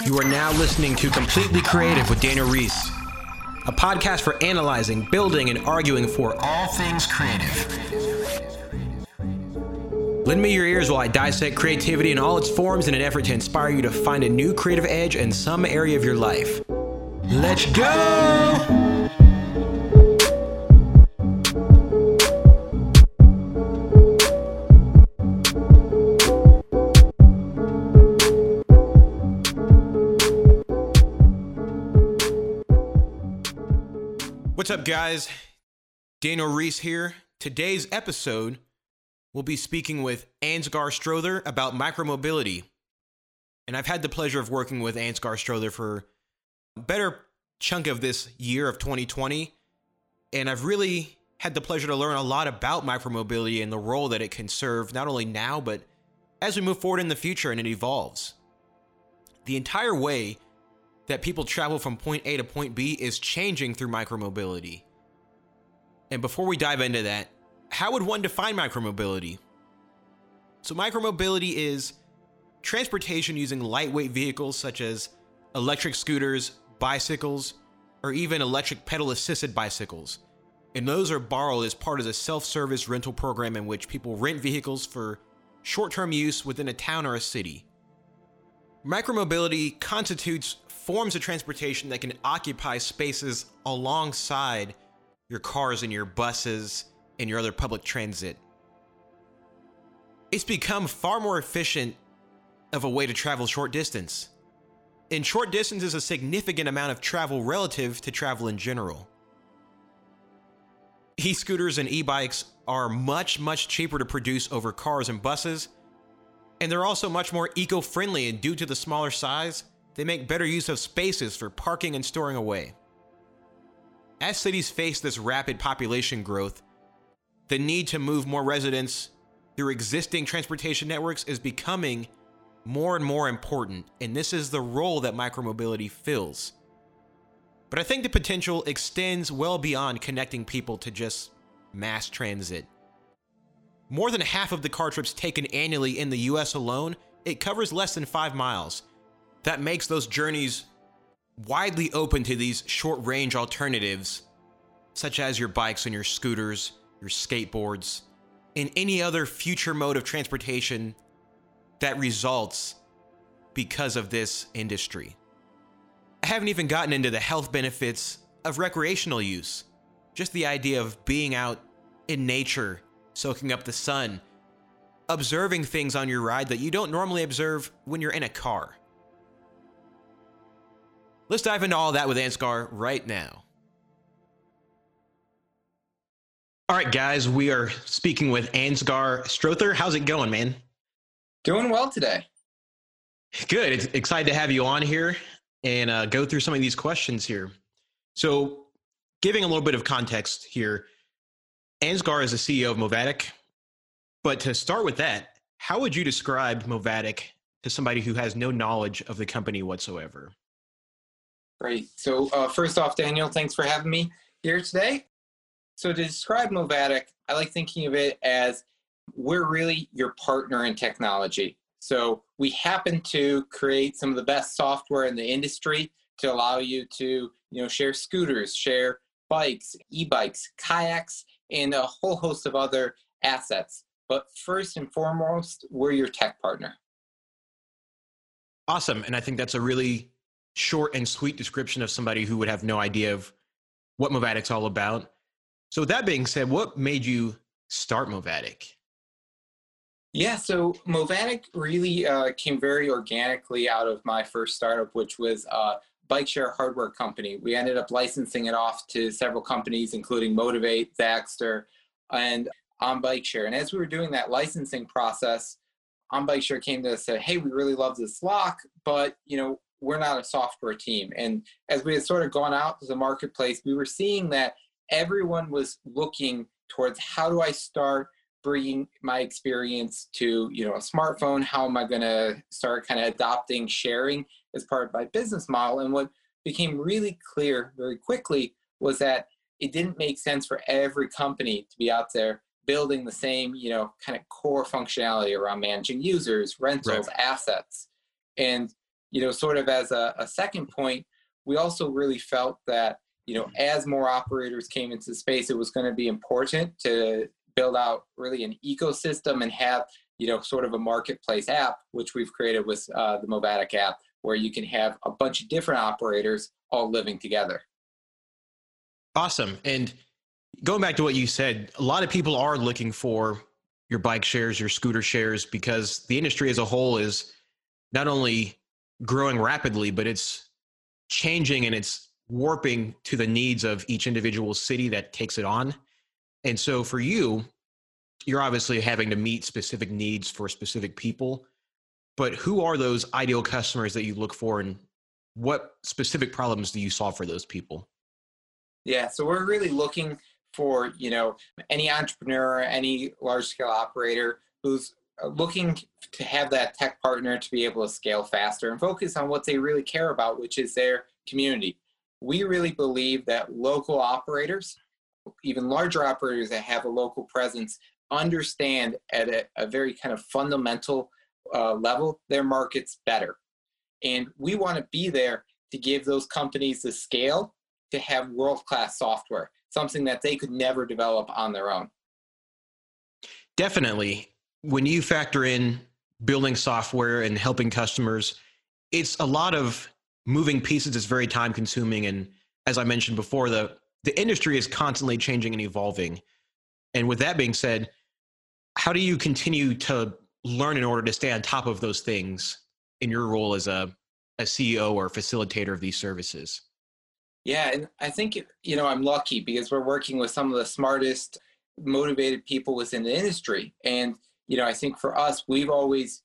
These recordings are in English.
You are now listening to Completely Creative with Daniel Reese, a podcast for analyzing, building, and arguing for all things creative. Lend me your ears while I dissect creativity in all its forms in an effort to inspire you to find a new creative edge in some area of your life. Let's go! What's up, guys? Daniel Reese here. Today's episode, we'll be speaking with Ansgar Strother about micromobility. And I've had the pleasure of working with Ansgar Strother for a better chunk of this year of 2020. And I've really had the pleasure to learn a lot about micromobility and the role that it can serve not only now, but as we move forward in the future and it evolves. The entire way that people travel from point A to point B is changing through micromobility. And before we dive into that, how would one define micromobility? So, micromobility is transportation using lightweight vehicles such as electric scooters, bicycles, or even electric pedal assisted bicycles. And those are borrowed as part of the self service rental program in which people rent vehicles for short term use within a town or a city. Micromobility constitutes forms of transportation that can occupy spaces alongside your cars and your buses and your other public transit. It's become far more efficient of a way to travel short distance. And short distance is a significant amount of travel relative to travel in general. E scooters and e bikes are much, much cheaper to produce over cars and buses, and they're also much more eco friendly, and due to the smaller size, they make better use of spaces for parking and storing away. As cities face this rapid population growth, the need to move more residents through existing transportation networks is becoming more and more important, and this is the role that micromobility fills. But I think the potential extends well beyond connecting people to just mass transit. More than half of the car trips taken annually in the US alone, it covers less than 5 miles, that makes those journeys widely open to these short range alternatives, such as your bikes and your scooters, your skateboards, and any other future mode of transportation that results because of this industry. I haven't even gotten into the health benefits of recreational use, just the idea of being out in nature, soaking up the sun, observing things on your ride that you don't normally observe when you're in a car. Let's dive into all that with Ansgar right now. All right, guys, we are speaking with Ansgar Strother. How's it going, man? Doing well today. Good. It's excited to have you on here and uh, go through some of these questions here. So, giving a little bit of context here, Ansgar is the CEO of Movatic. But to start with that, how would you describe Movatic to somebody who has no knowledge of the company whatsoever? Great. So uh, first off, Daniel, thanks for having me here today. So to describe Movatic, I like thinking of it as we're really your partner in technology. So we happen to create some of the best software in the industry to allow you to, you know, share scooters, share bikes, e-bikes, kayaks, and a whole host of other assets. But first and foremost, we're your tech partner. Awesome. And I think that's a really short and sweet description of somebody who would have no idea of what Movatic's all about. So, with that being said, what made you start Movatic? Yeah, so Movatic really uh, came very organically out of my first startup, which was a bike share hardware company. We ended up licensing it off to several companies, including Motivate, Zagster, and On Bike Share. And as we were doing that licensing process, On Bike Share came to us and said, "Hey, we really love this lock, but you know we're not a software team. And as we had sort of gone out to the marketplace, we were seeing that everyone was looking towards how do I start bringing my experience to you know a smartphone how am i going to start kind of adopting sharing as part of my business model and what became really clear very quickly was that it didn't make sense for every company to be out there building the same you know kind of core functionality around managing users rentals right. assets and you know, sort of as a, a second point, we also really felt that, you know, as more operators came into space, it was going to be important to build out really an ecosystem and have, you know, sort of a marketplace app, which we've created with uh, the Movatic app, where you can have a bunch of different operators all living together. Awesome. And going back to what you said, a lot of people are looking for your bike shares, your scooter shares, because the industry as a whole is not only growing rapidly, but it's changing and it's warping to the needs of each individual city that takes it on. And so for you, you're obviously having to meet specific needs for specific people. But who are those ideal customers that you look for and what specific problems do you solve for those people? Yeah, so we're really looking for, you know, any entrepreneur, any large scale operator who's looking to have that tech partner to be able to scale faster and focus on what they really care about, which is their community. We really believe that local operators, even larger operators that have a local presence, understand at a, a very kind of fundamental uh, level their markets better. And we want to be there to give those companies the scale to have world class software, something that they could never develop on their own. Definitely. When you factor in building software and helping customers, it's a lot of moving pieces. It's very time consuming. And as I mentioned before, the, the industry is constantly changing and evolving. And with that being said, how do you continue to learn in order to stay on top of those things in your role as a, a CEO or facilitator of these services? Yeah, and I think you know I'm lucky because we're working with some of the smartest, motivated people within the industry, and you know I think for us we've always,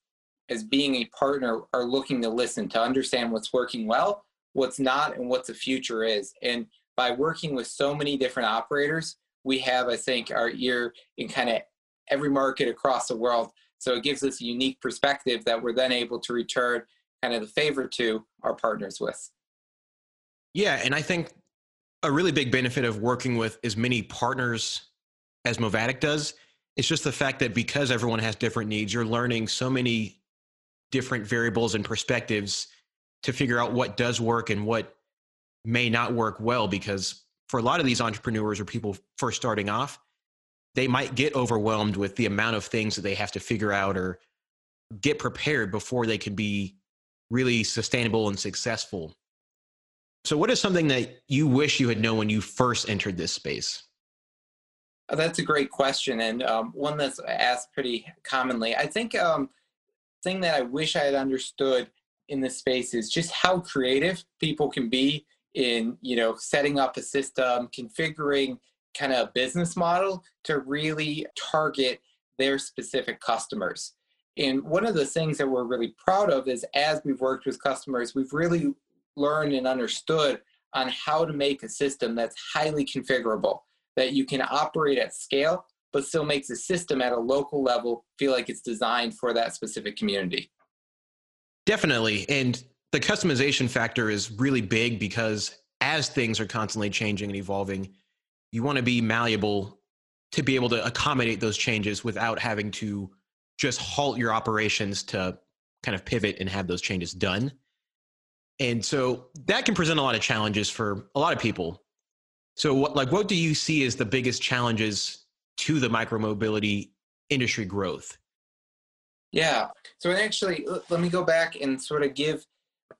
as being a partner, are looking to listen to understand what's working well, what's not, and what the future is. And by working with so many different operators, we have I think our ear in kind of every market across the world. So it gives us a unique perspective that we're then able to return kind of the favor to our partners with. Yeah, and I think a really big benefit of working with as many partners as Movatic does is just the fact that because everyone has different needs, you're learning so many different variables and perspectives to figure out what does work and what may not work well because for a lot of these entrepreneurs or people first starting off they might get overwhelmed with the amount of things that they have to figure out or get prepared before they can be really sustainable and successful. So, what is something that you wish you had known when you first entered this space? Uh, that's a great question, and um, one that's asked pretty commonly. I think um, thing that I wish I had understood in this space is just how creative people can be in you know setting up a system, configuring kind of a business model to really target their specific customers. And one of the things that we're really proud of is as we've worked with customers, we've really learned and understood on how to make a system that's highly configurable, that you can operate at scale, but still makes the system at a local level feel like it's designed for that specific community. Definitely. And the customization factor is really big because as things are constantly changing and evolving, you want to be malleable to be able to accommodate those changes without having to just halt your operations to kind of pivot and have those changes done. And so that can present a lot of challenges for a lot of people. So what like what do you see as the biggest challenges to the micromobility industry growth? Yeah. So actually let me go back and sort of give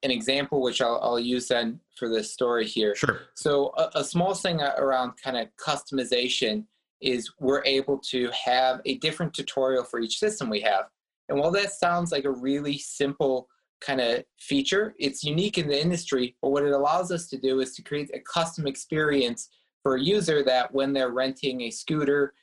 an example, which I'll, I'll use then for this story here. Sure. So a, a small thing around kind of customization is we're able to have a different tutorial for each system we have. And while that sounds like a really simple kind of feature, it's unique in the industry. But what it allows us to do is to create a custom experience for a user that when they're renting a scooter,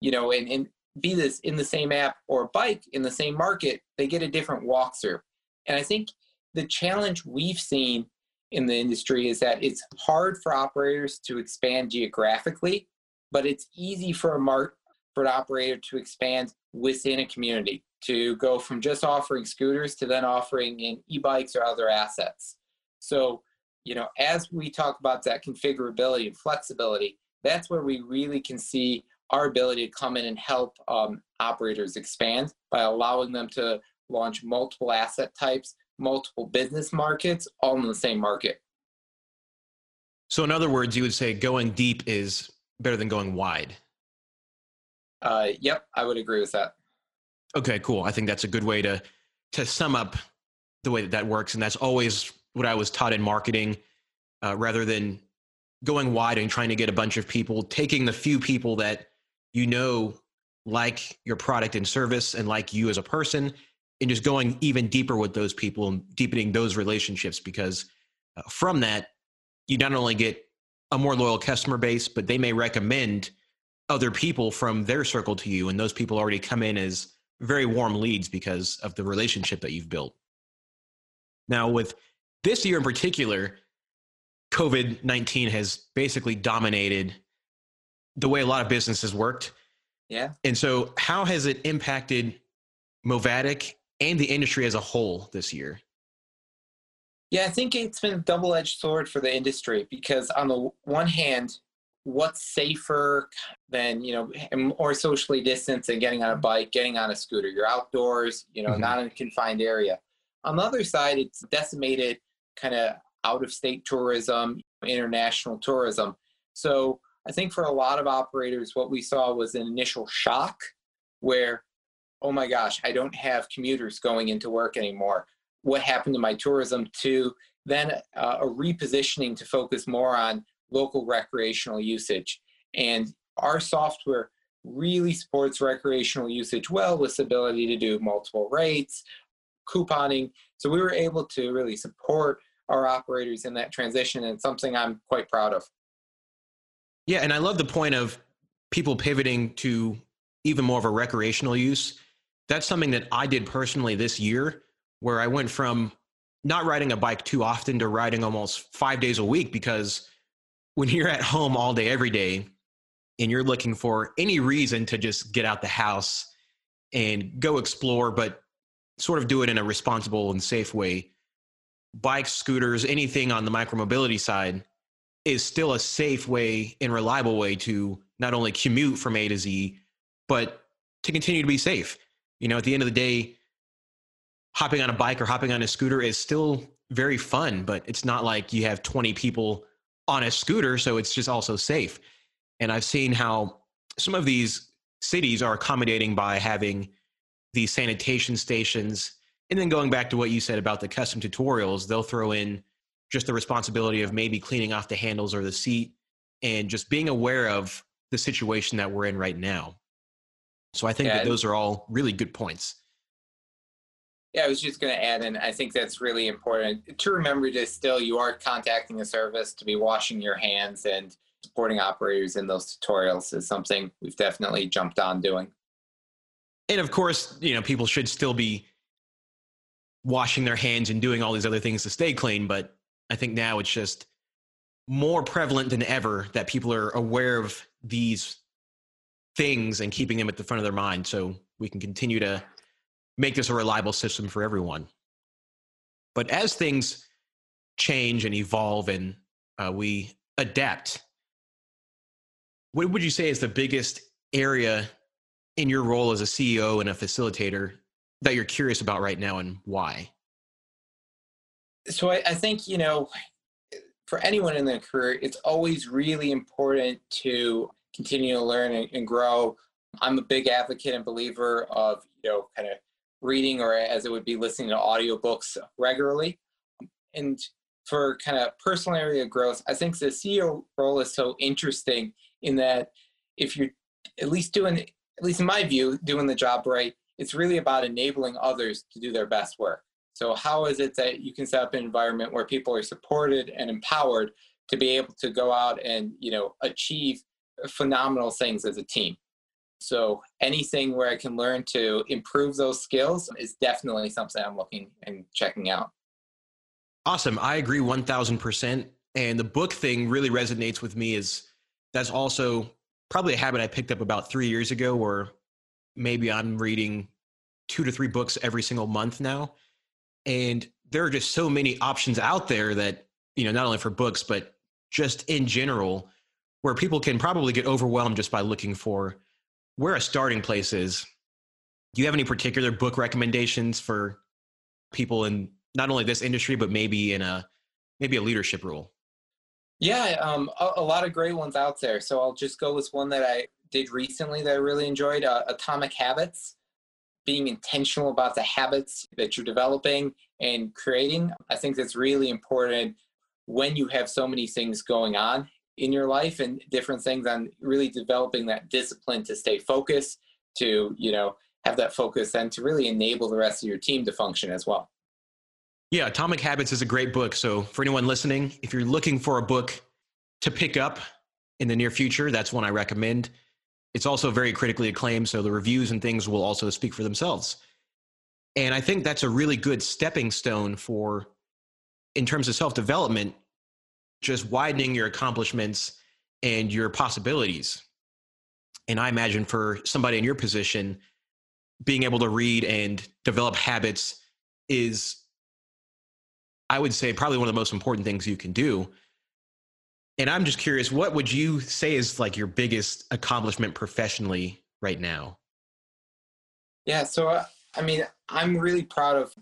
you know, and, and be this in the same app or bike in the same market, they get a different walkthrough. And I think the challenge we've seen in the industry is that it's hard for operators to expand geographically, but it's easy for a mar- for an operator to expand within a community to go from just offering scooters to then offering in e-bikes or other assets. So, you know, as we talk about that configurability and flexibility, that's where we really can see our ability to come in and help um, operators expand by allowing them to launch multiple asset types multiple business markets all in the same market. So, in other words, you would say going deep is better than going wide. Uh, yep, I would agree with that. Okay, cool. I think that's a good way to to sum up the way that that works, and that's always what I was taught in marketing. Uh, rather than going wide and trying to get a bunch of people, taking the few people that you know like your product and service and like you as a person, and just going even deeper with those people and deepening those relationships because uh, from that you not only get a more loyal customer base, but they may recommend other people from their circle to you, and those people already come in as very warm leads because of the relationship that you've built. Now, with this year in particular, COVID 19 has basically dominated the way a lot of businesses worked. Yeah. And so, how has it impacted Movatic and the industry as a whole this year? Yeah, I think it's been a double edged sword for the industry because, on the one hand, what's safer than, you know, more socially distanced than getting on a bike, getting on a scooter? You're outdoors, you know, mm-hmm. not in a confined area. On the other side, it's decimated kind of out of state tourism, international tourism. So I think for a lot of operators, what we saw was an initial shock where, oh my gosh, I don't have commuters going into work anymore. What happened to my tourism? To then uh, a repositioning to focus more on local recreational usage. And our software really supports recreational usage well with the ability to do multiple rates, couponing. So we were able to really support our operators in that transition and something I'm quite proud of. Yeah, and I love the point of people pivoting to even more of a recreational use. That's something that I did personally this year where I went from not riding a bike too often to riding almost 5 days a week because when you're at home all day every day and you're looking for any reason to just get out the house and go explore but sort of do it in a responsible and safe way bikes, scooters, anything on the micromobility side is still a safe way and reliable way to not only commute from A to Z, but to continue to be safe. You know, at the end of the day, hopping on a bike or hopping on a scooter is still very fun, but it's not like you have 20 people on a scooter, so it's just also safe. And I've seen how some of these cities are accommodating by having these sanitation stations and then going back to what you said about the custom tutorials, they'll throw in just the responsibility of maybe cleaning off the handles or the seat and just being aware of the situation that we're in right now. So I think yeah, that those are all really good points. Yeah, I was just going to add, and I think that's really important to remember to still you are contacting a service to be washing your hands and supporting operators in those tutorials is something we've definitely jumped on doing. And of course, you know, people should still be washing their hands and doing all these other things to stay clean. But I think now it's just more prevalent than ever that people are aware of these things and keeping them at the front of their mind so we can continue to make this a reliable system for everyone. But as things change and evolve and uh, we adapt, what would you say is the biggest area in your role as a CEO and a facilitator that you're curious about right now and why? So I, I think, you know, for anyone in their career, it's always really important to continue to learn and, and grow. I'm a big advocate and believer of, you know, reading or as it would be listening to audiobooks regularly. And for kind of personal area of growth, I think the CEO role is so interesting in that if you're at least doing, at least in my view, doing the job right, it's really about enabling others to do their best work. So how is it that you can set up an environment where people are supported and empowered to be able to go out and you know achieve phenomenal things as a team? So anything where I can learn to improve those skills is definitely something I'm looking and checking out. Awesome. I agree 1000%. And the book thing really resonates with me is that's also probably a habit I picked up about three years ago where maybe I'm reading two to three books every single month now. And there are just so many options out there that, you know, not only for books, but just in general, where people can probably get overwhelmed just by looking for where a starting place is. Do you have any particular book recommendations for people in not only this industry, but maybe in a maybe a leadership role? Yeah, um, a, a, lot of great ones out there. So I'll just go with one that I did recently that I really enjoyed uh, Atomic Habits. Being intentional about the habits that you're developing and creating. I think that's really important when you have so many things going on in your life and different things on really developing that discipline to stay focused, to, you know, have that focus and to really enable the rest of your team to function as well. Yeah, Atomic Habits is a great book. So, for anyone listening, if you're looking for a book to pick up in the near future, that's one I recommend. It's also very critically acclaimed, so the reviews and things will also speak for themselves. And I think that's a really good stepping stone for, in terms of self development, just widening your accomplishments and your possibilities. And I imagine for somebody in your position, being able to read and develop habits is I would say probably one of the most important things you can do. And I'm just curious, what would you say is like your biggest accomplishment professionally right now? Yeah, so uh, I mean, I'm really proud of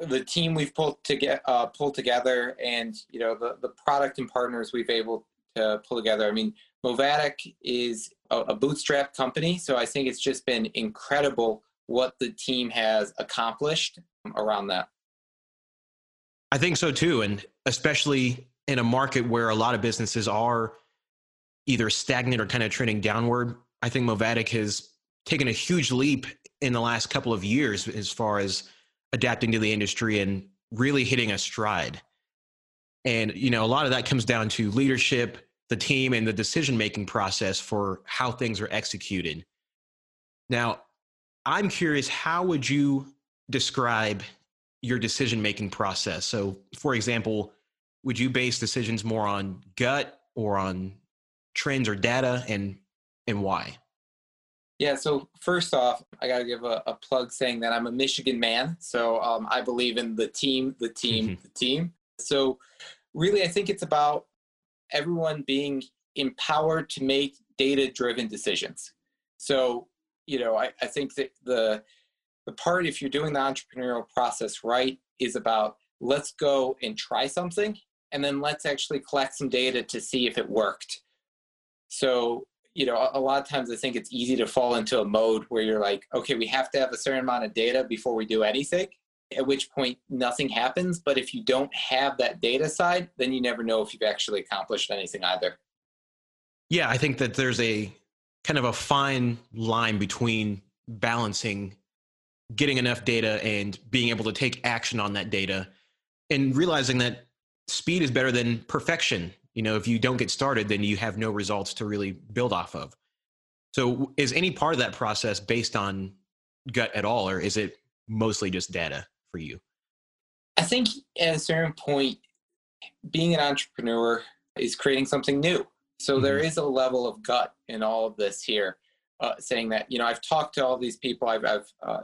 the team we've pulled to get uh, pulled together, and you know the the product and partners we've able to pull together. I mean, Movatic is a, a bootstrap company, so I think it's just been incredible what the team has accomplished around that. I think so too. And especially in a market where a lot of businesses are either stagnant or kind of trending downward, I think Movatic has taken a huge leap in the last couple of years as far as adapting to the industry and really hitting a stride. And, you know, a lot of that comes down to leadership, the team, and the decision making process for how things are executed. Now, I'm curious, how would you describe your decision making process. So, for example, would you base decisions more on gut or on trends or data, and and why? Yeah. So first off, I got to give a, a, plug saying that I'm a Michigan man. So um, I believe in the team, the team, mm-hmm. the team. So really, I think it's about everyone being empowered to make data driven decisions. So, you know, I, I think that the the part if you're doing the entrepreneurial process right is about let's go and try something and then let's actually collect some data to see if it worked so you know a lot of times i think it's easy to fall into a mode where you're like okay we have to have a certain amount of data before we do anything at which point nothing happens. But if you don't have that data side then you never know if you've actually accomplished anything either. Yeah i think that there's a kind of a fine line between balancing getting enough data and being able to take action on that data and realizing that speed is better than perfection you know if you don't get started then you have no results to really build off of. So is any part of that process based on gut at all or is it mostly just data for you? I think at a certain point being an entrepreneur is creating something new. So mm-hmm. there is a level of gut in all of this here uh, saying that you know i've talked to all these people i've, I've uh,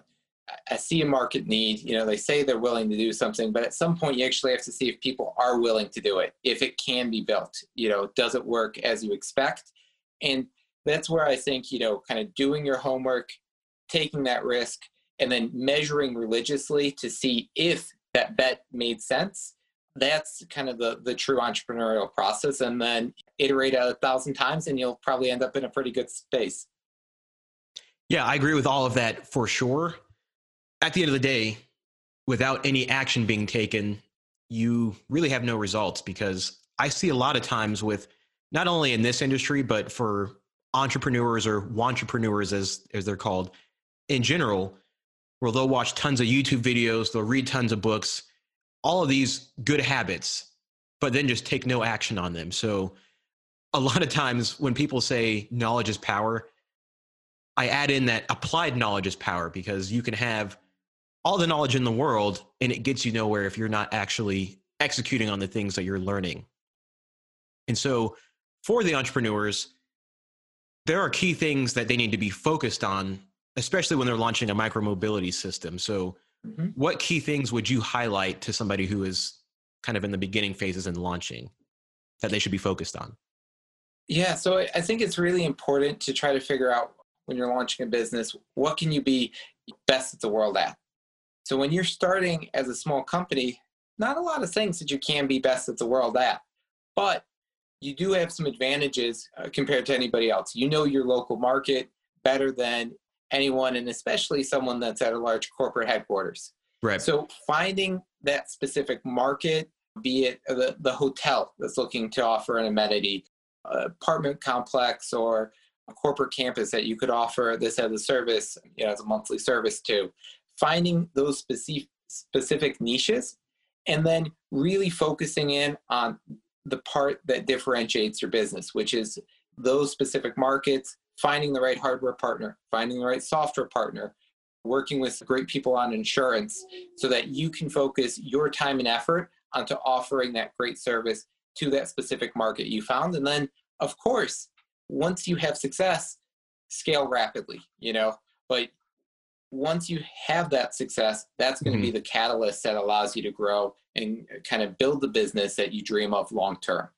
I see a market need. You know, they say they're willing to do something, but at some point you actually have to see if people are willing to do it, if it can be built. You know, does it work as you expect? And that's where I think, you know, kind of doing your homework, taking that risk, and then measuring religiously to see if that bet made sense. That's kind of the, the true entrepreneurial process. And then iterate a thousand times, and you'll probably end up in a pretty good space. Yeah, I agree with all of that for sure at the end of the day, without any action being taken, you really have no results because I see a lot of times with not only in this industry, but for entrepreneurs or entrepreneurs as, as they're called in general, where they'll watch tons of YouTube videos, they'll read tons of books, all of these good habits, but then just take no action on them. So a lot of times when people say knowledge is power, I add in that applied knowledge is power because you can have all the knowledge in the world and it gets you nowhere if you're not actually executing on the things that you're learning. And so for the entrepreneurs, there are key things that they need to be focused on, especially when they're launching a micromobility system. So mm-hmm. what key things would you highlight to somebody who is kind of in the beginning phases and launching that they should be focused on? Yeah, so I think it's really important to try to figure out when you're launching a business, what can you be best at the world at? So when you're starting as a small company, not a lot of things that you can be best at the world at, but you do have some advantages uh, compared to anybody else. You know your local market better than anyone, and especially someone that's at a large corporate headquarters. Right. So finding that specific market, be it the, the hotel that's looking to offer an amenity, apartment complex, or a corporate campus that you could offer this as a service, you know, as a monthly service to, finding those specific specific niches, and then really focusing in on the part that differentiates your business, which is those specific markets, finding the right hardware partner, finding the right software partner, working with great people on insurance so that you can focus your time and effort onto offering that great service to that specific market you found. And then, of course, once you have success, scale rapidly, you know, but once you have that success, that's going to mm-hmm. be the catalyst that allows you to grow and kind of build the business that you dream of long term.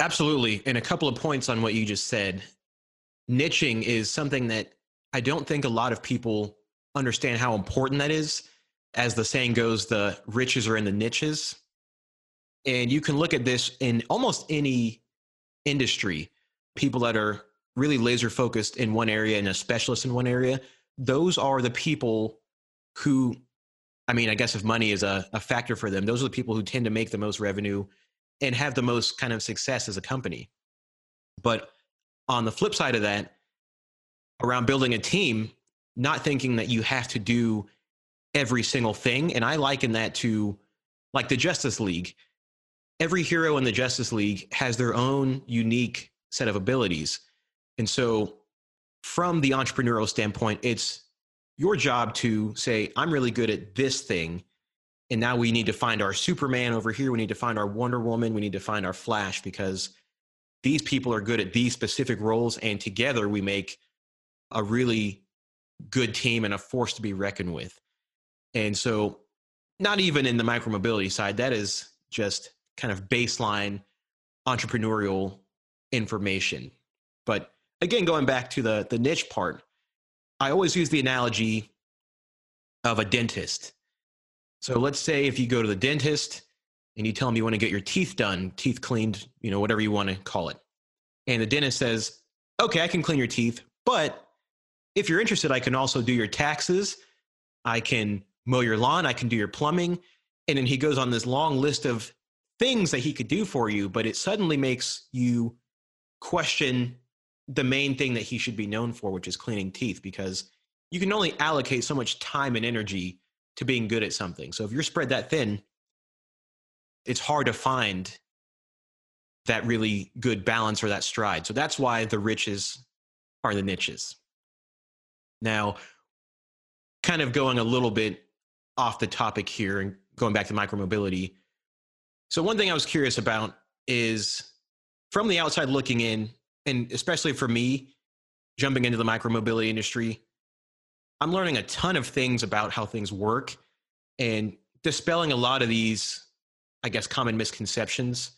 Absolutely. And a couple of points on what you just said. Niching is something that I don't think a lot of people understand how important that is. As the saying goes, the riches are in the niches. And you can look at this in almost any industry. People that are really laser focused in one area and a specialist in one area, those are the people who I mean, I guess if money is a, a factor for them, those are the people who tend to make the most revenue and have the most kind of success as a company. But on the flip side of that, around building a team, not thinking that you have to do every single thing. And I liken that to like the Justice League. Every hero in the Justice League has their own unique set of abilities. And so, from the entrepreneurial standpoint, it's your job to say, I'm really good at this thing. And now we need to find our Superman over here. We need to find our Wonder Woman. We need to find our Flash because these people are good at these specific roles. And together we make a really good team and a force to be reckoned with. And so, not even in the micromobility side, that is just kind of baseline entrepreneurial information. But again, going back to the the niche part, I always use the analogy of a dentist. So let's say if you go to the dentist and you tell them you want to get your teeth done, teeth cleaned, you know, whatever you want to call it. And the dentist says, okay, I can clean your teeth, but if you're interested, I can also do your taxes. I can mow your lawn. I can do your plumbing. And then he goes on this long list of things that he could do for you, but it suddenly makes you question the main thing that he should be known for, which is cleaning teeth, because you can only allocate so much time and energy to being good at something. So if you're spread that thin, it's hard to find that really good balance or that stride. So that's why the riches are the niches. Now, kind of going a little bit off the topic here and going back to micromobility. So, one thing I was curious about is from the outside looking in, and especially for me, jumping into the micromobility industry, I'm learning a ton of things about how things work and dispelling a lot of these, I guess, common misconceptions.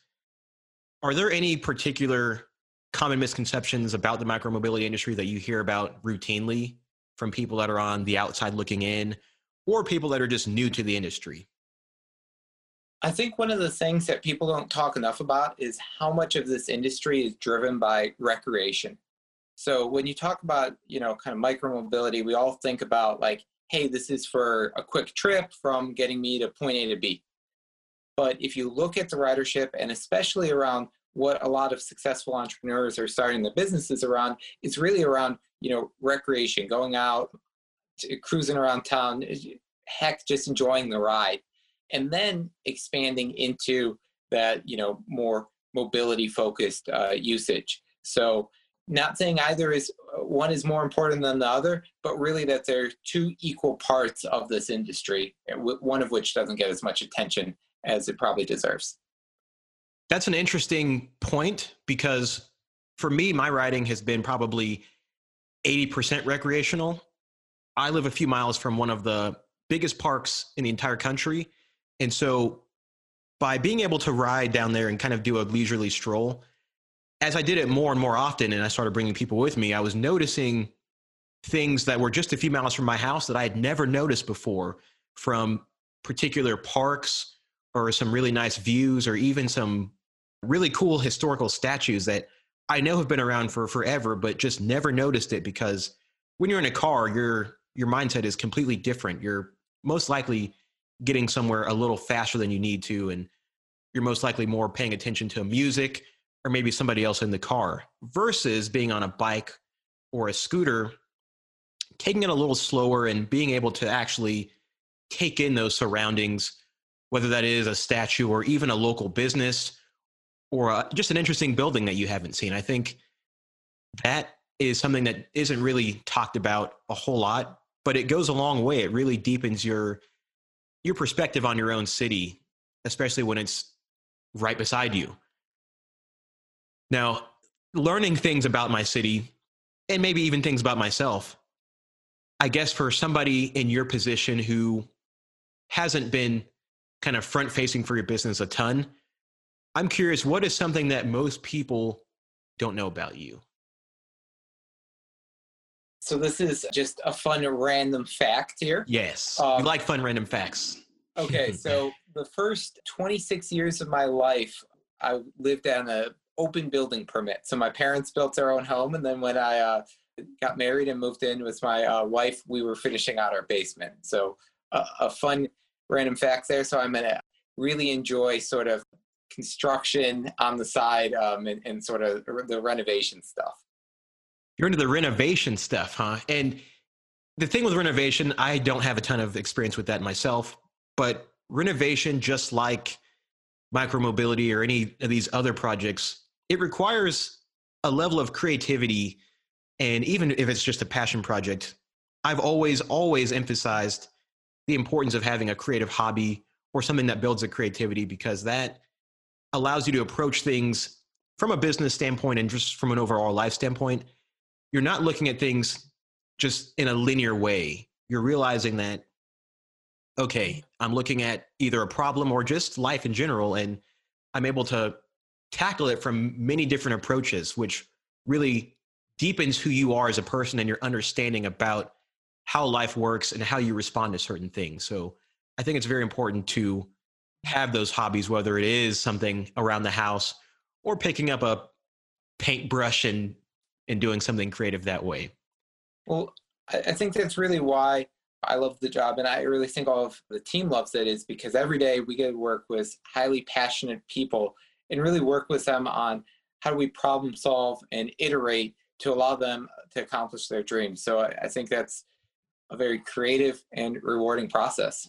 Are there any particular common misconceptions about the micromobility industry that you hear about routinely from people that are on the outside looking in or people that are just new to the industry? I think one of the things that people don't talk enough about is how much of this industry is driven by recreation. So when you talk about, you know, kind of micromobility, we all think about like, hey, this is for a quick trip from getting me to point A to B. But if you look at the ridership and especially around what a lot of successful entrepreneurs are starting their businesses around, it's really around, you know, recreation, going out, cruising around town, eh, heck, just enjoying the ride and then expanding into that you know more mobility focused uh, usage. So not saying either is uh, one is more important than the other but really that they're two equal parts of this industry one of which doesn't get as much attention as it probably deserves. That's an interesting point because for me my riding has been probably 80% recreational. I live a few miles from one of the biggest parks in the entire country and so by being able to ride down there and kind of do a leisurely stroll, as I did it more and more often and I started bringing people with me, I was noticing things that were just a few miles from my house that I had never noticed before from particular parks or some really nice views or even some really cool historical statues that I know have been around for forever, but just never noticed it because when you're in a car, your your mindset is completely different. You're most likely getting somewhere a little faster than you need to, and you're most likely more paying attention to music or maybe somebody else in the car versus being on a bike or a scooter, taking it a little slower and being able to actually take in those surroundings, whether that is a statue or even a local business or a, just an interesting building that you haven't seen. I think that is something that isn't really talked about a whole lot, but it goes a long way. It really deepens your your perspective on your own city, especially when it's right beside you. Now, learning things about my city and maybe even things about myself, I guess for somebody in your position who hasn't been kind of front facing for your business a ton, I'm curious what is something that most people don't know about you? So this is just a fun random fact here. Yes. Um, we like fun random facts. okay, so the first 26 years of my life, I lived on a open building permit. So my parents built their own home, and then when I uh, got married and moved in with my uh, wife, we were finishing out our basement. So uh, a fun random fact there. So I'm gonna really enjoy sort of construction on the side um, and, and sort of the renovation stuff. You're into the renovation stuff, huh? And the thing with renovation, I don't have a ton of experience with that myself, but renovation, just like micromobility or any of these other projects, it requires a level of creativity. And even if it's just a passion project, I've always, always emphasized the importance of having a creative hobby or something that builds a creativity because that allows you to approach things from a business standpoint and just from an overall life standpoint. You're not looking at things just in a linear way. You're realizing that, okay, I'm looking at either a problem or just life in general, and I'm able to tackle it from many different approaches, which really deepens who you are as a person and your understanding about how life works and how you respond to certain things. So I think it's very important to have those hobbies, whether it is something around the house or picking up a paintbrush and and doing something creative that way. Well, I think that's really why I love the job, and I really think all of the team loves it is because every day we get to work with highly passionate people and really work with them on how do we problem solve and iterate to allow them to accomplish their dreams. So I, think that's a very creative and rewarding process.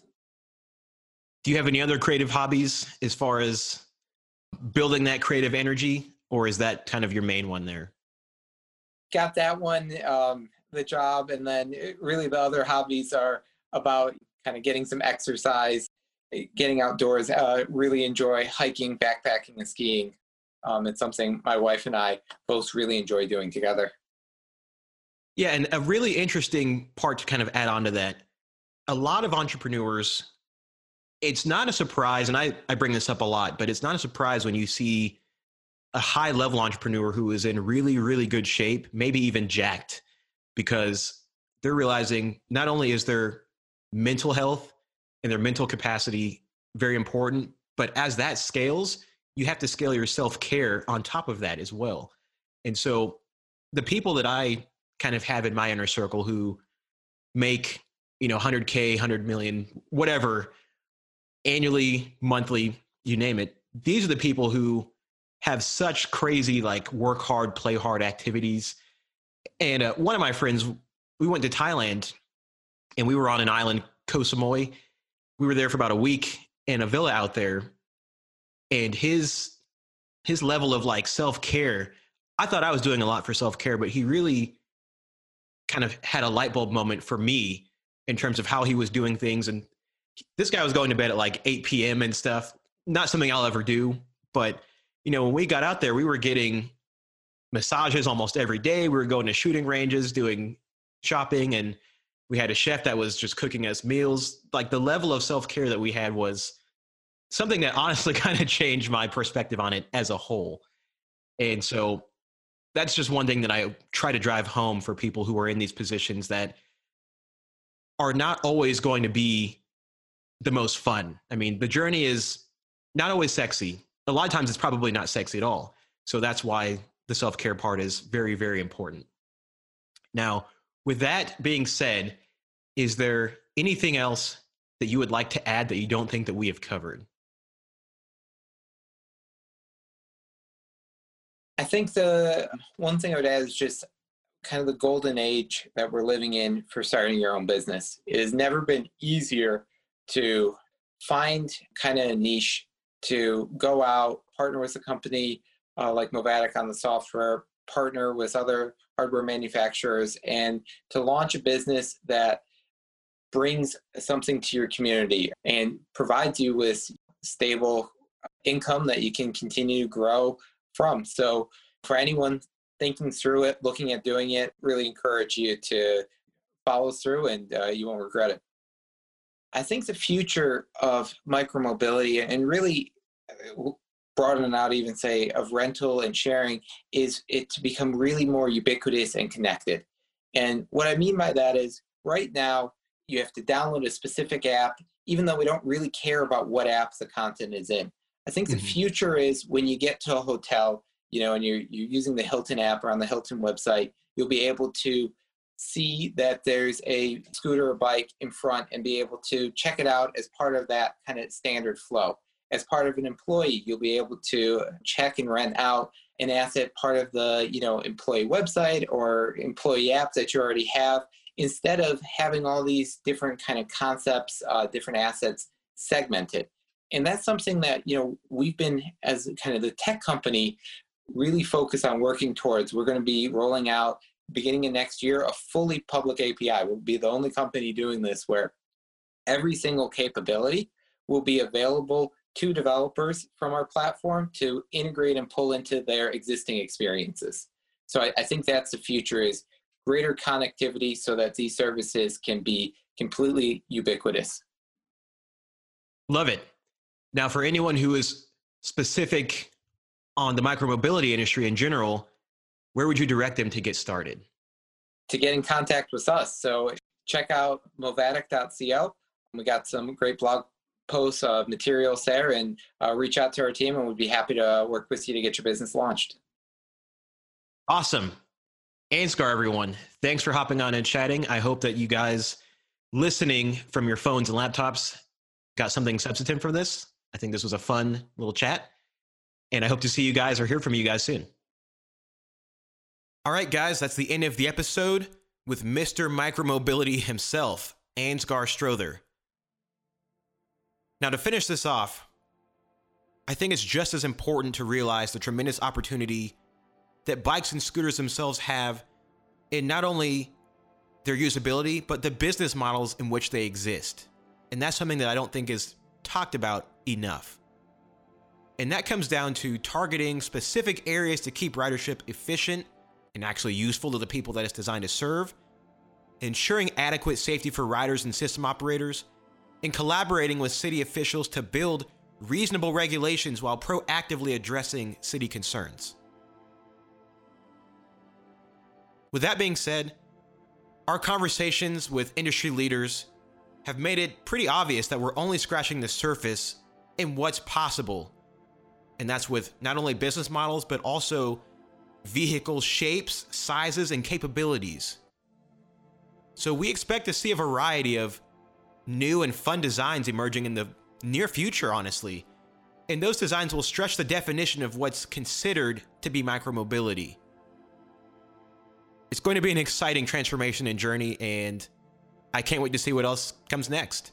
Do you have any other creative hobbies as far as building that creative energy, or is that kind of your main one there? Got that one, um, the job, and then really the other hobbies are about kind of getting some exercise, getting outdoors. Uh, really enjoy hiking, backpacking, and skiing. Um, it's something my wife and I both really enjoy doing together. Yeah, and a really interesting part to kind of add on to that. A lot of entrepreneurs, it's not a surprise, and I, I bring this up a lot, but it's not a surprise when you see a high level entrepreneur who is in really, really good shape, maybe even jacked, because they're realizing not only is their mental health and their mental capacity very important, but as that scales, you have to scale your self care on top of that as well. And so the people that I kind of have in my inner circle who make you know 100k 100 million whatever annually monthly you name it these are the people who have such crazy like work hard play hard activities and uh, one of my friends we went to thailand and we were on an island koh samui we were there for about a week in a villa out there and his his level of like self-care i thought i was doing a lot for self-care but he really kind of had a light bulb moment for me in terms of how he was doing things. And this guy was going to bed at like 8 p.m. and stuff. Not something I'll ever do, but you know, when we got out there, we were getting massages almost every day. We were going to shooting ranges, doing shopping, and we had a chef that was just cooking us meals. Like the level of self care that we had was something that honestly kind of changed my perspective on it as a whole. And so that's just one thing that I try to drive home for people who are in these positions that are not always going to be the most fun. I mean, the journey is not always sexy. A lot of times it's probably not sexy at all. So that's why the self care part is very, very important. Now, with that being said, is there anything else that you would like to add that you don't think that we have covered? I think the one thing I would add is just kind of the golden age that we're living in for starting your own business. It has never been easier to find kind of a niche to go out, partner with a company uh, like Movatic on the software, partner with other hardware manufacturers, and to launch a business that brings something to your community and provides you with stable income that you can continue to grow from. So, for anyone thinking through it, looking at doing it, really encourage you to follow through and uh, you won't regret it. I think the future of micromobility and really broaden out even say of rental and sharing is it to become really more ubiquitous and connected. And what I mean by that is right now you have to download a specific app, even though we don't really care about what apps the content is in. I think mm-hmm. the future is when you get to a hotel, you know, and you're you're using the Hilton app or on the Hilton website, you'll be able to see that there's a scooter or bike in front and be able to check it out as part of that kind of standard flow. As part of an employee, you'll be able to check and rent out an asset part of the you know employee website or employee app that you already have instead of having all these different kind of concepts uh, different assets segmented. And that's something that you know we've been as kind of the tech company really focused on working towards. We're going to be rolling out beginning of next year a fully public api we'll be the only company doing this where every single capability will be available to developers from our platform to integrate and pull into their existing experiences so I, I think that's the future is greater connectivity so that these services can be completely ubiquitous love it now, for anyone who is specific on the micromobility industry in general, where would you direct them to get started? To get in contact with us. So check out movatic.co. We got some great blog posts of materials there and uh, reach out to our team and we'd be happy to work with you to get your business launched. Awesome. Ansgar, everyone. Thanks for hopping on and chatting. I hope that you guys listening from your phones and laptops got something substantive from this. I think this was a fun little chat. And I hope to see you guys or hear from you guys soon. All right, guys, that's the end of the episode with Mr. Micromobility himself, Ansgar Strother. Now, to finish this off, I think it's just as important to realize the tremendous opportunity that bikes and scooters themselves have in not only their usability, but the business models in which they exist. And that's something that I don't think is talked about enough. And that comes down to targeting specific areas to keep ridership efficient and actually useful to the people that it's designed to serve, ensuring adequate safety for riders and system operators, and collaborating with city officials to build reasonable regulations while proactively addressing city concerns. With that being said, our conversations with industry leaders have made it pretty obvious that we're only scratching the surface in what's possible. And that's with not only business models, but also vehicle shapes, sizes, and capabilities. So we expect to see a variety of new and fun designs emerging in the near future, honestly. And those designs will stretch the definition of what's considered to be micromobility. It's going to be an exciting transformation and journey, and I can't wait to see what else comes next.